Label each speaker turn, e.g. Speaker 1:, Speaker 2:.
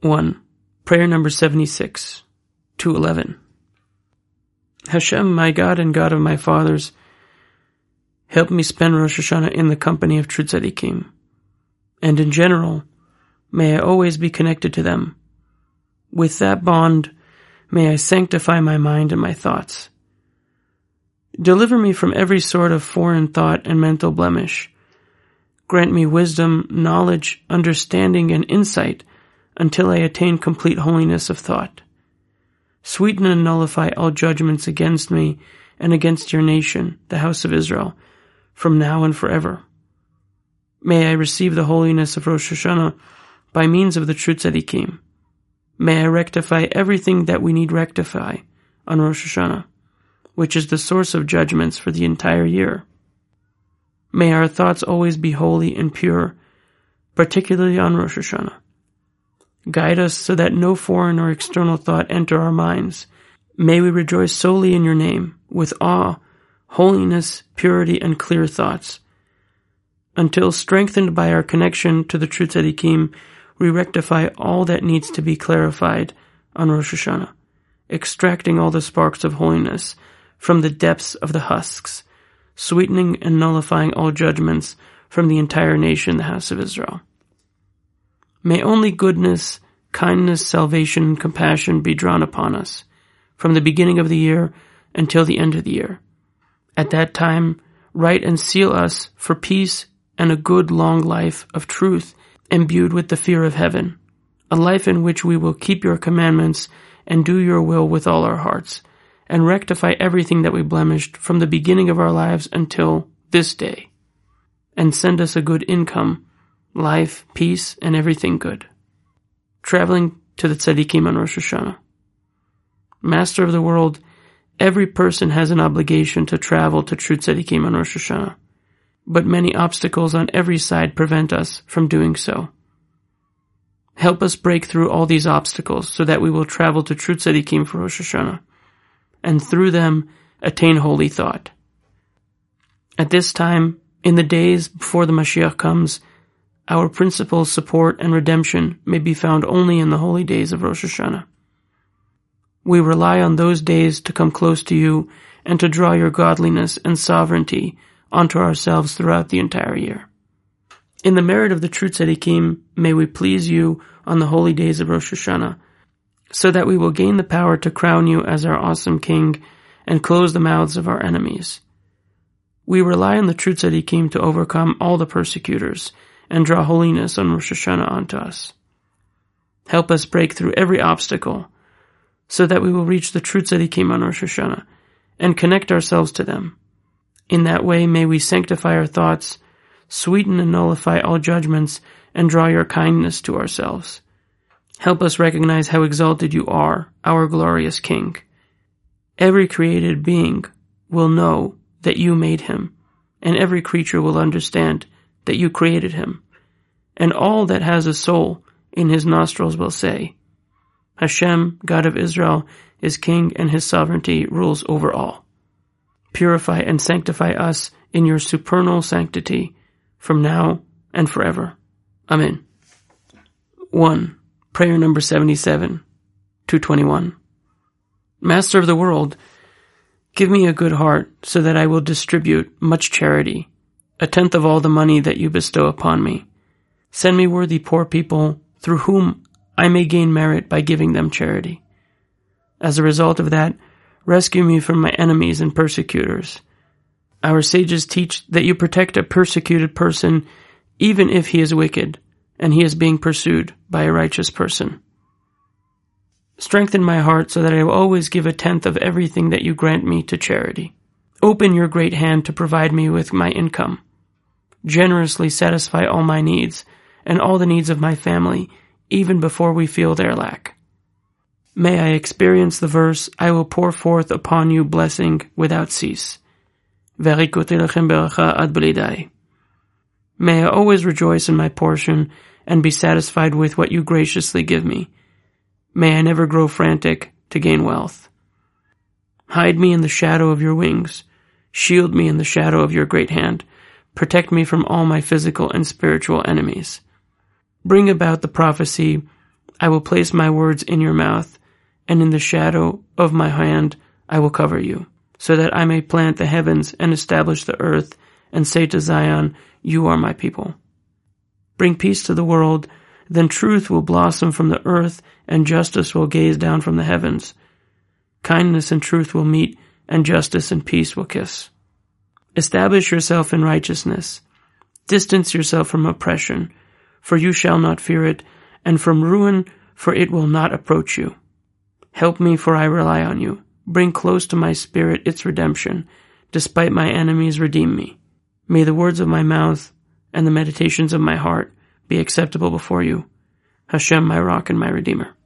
Speaker 1: 1. Prayer number 76, 211. Hashem, my God and God of my fathers, help me spend Rosh Hashanah in the company of true tzaddikim. And in general, may I always be connected to them. With that bond, may I sanctify my mind and my thoughts. Deliver me from every sort of foreign thought and mental blemish. Grant me wisdom, knowledge, understanding, and insight until I attain complete holiness of thought. Sweeten and nullify all judgments against me and against your nation, the house of Israel, from now and forever. May I receive the holiness of Rosh Hashanah by means of the true tzaddikim. May I rectify everything that we need rectify on Rosh Hashanah, which is the source of judgments for the entire year. May our thoughts always be holy and pure, particularly on Rosh Hashanah. Guide us so that no foreign or external thought enter our minds. May we rejoice solely in your name, with awe, holiness, purity, and clear thoughts. Until strengthened by our connection to the true tzaddikim, we rectify all that needs to be clarified on Rosh Hashanah, extracting all the sparks of holiness from the depths of the husks, sweetening and nullifying all judgments from the entire nation, the house of Israel. May only goodness, kindness, salvation, and compassion be drawn upon us from the beginning of the year until the end of the year. At that time, write and seal us for peace and a good long life of truth imbued with the fear of heaven, a life in which we will keep your commandments and do your will with all our hearts, and rectify everything that we blemished from the beginning of our lives until this day, and send us a good income life, peace, and everything good. Traveling to the tzaddikim on Rosh Hashanah. Master of the world, every person has an obligation to travel to true tzaddikim on Rosh Hashanah, but many obstacles on every side prevent us from doing so. Help us break through all these obstacles so that we will travel to true tzaddikim for Rosh Hashanah, and through them attain holy thought. At this time, in the days before the Mashiach comes, our principal support and redemption may be found only in the holy days of Rosh Hashanah. We rely on those days to come close to you and to draw your godliness and sovereignty onto ourselves throughout the entire year. In the merit of the true tzaddikim, may we please you on the holy days of Rosh Hashanah, so that we will gain the power to crown you as our awesome king and close the mouths of our enemies. We rely on the true tzaddikim to overcome all the persecutors and draw holiness on Rosh Hashanah onto us. Help us break through every obstacle so that we will reach the true came on Rosh Hashanah and connect ourselves to them. In that way, may we sanctify our thoughts, sweeten and nullify all judgments, and draw your kindness to ourselves. Help us recognize how exalted you are, our glorious King. Every created being will know that you made him, and every creature will understand that you created him. And all that has a soul in his nostrils will say, Hashem, God of Israel, is king and his sovereignty rules over all. Purify and sanctify us in your supernal sanctity from now and forever. Amen. 1. Prayer number 77, 221. Master of the world, give me a good heart so that I will distribute much charity a tenth of all the money that you bestow upon me. Send me worthy poor people through whom I may gain merit by giving them charity. As a result of that, rescue me from my enemies and persecutors. Our sages teach that you protect a persecuted person even if he is wicked and he is being pursued by a righteous person. Strengthen my heart so that I will always give a tenth of everything that you grant me to charity. Open your great hand to provide me with my income generously satisfy all my needs and all the needs of my family, even before we feel their lack. May I experience the verse, I will pour forth upon you blessing without cease. May I always rejoice in my portion and be satisfied with what you graciously give me. May I never grow frantic to gain wealth. Hide me in the shadow of your wings. Shield me in the shadow of your great hand protect me from all my physical and spiritual enemies. Bring about the prophecy I will place my words in your mouth, and in the shadow of my hand I will cover you, so that I may plant the heavens and establish the earth, and say to Zion, You are my people. Bring peace to the world, then truth will blossom from the earth, and justice will gaze down from the heavens. Kindness and truth will meet, and justice and peace will kiss. Establish yourself in righteousness. Distance yourself from oppression, for you shall not fear it, and from ruin, for it will not approach you. Help me, for I rely on you. Bring close to my spirit its redemption. Despite my enemies, redeem me. May the words of my mouth and the meditations of my heart be acceptable before you. Hashem, my rock and my redeemer.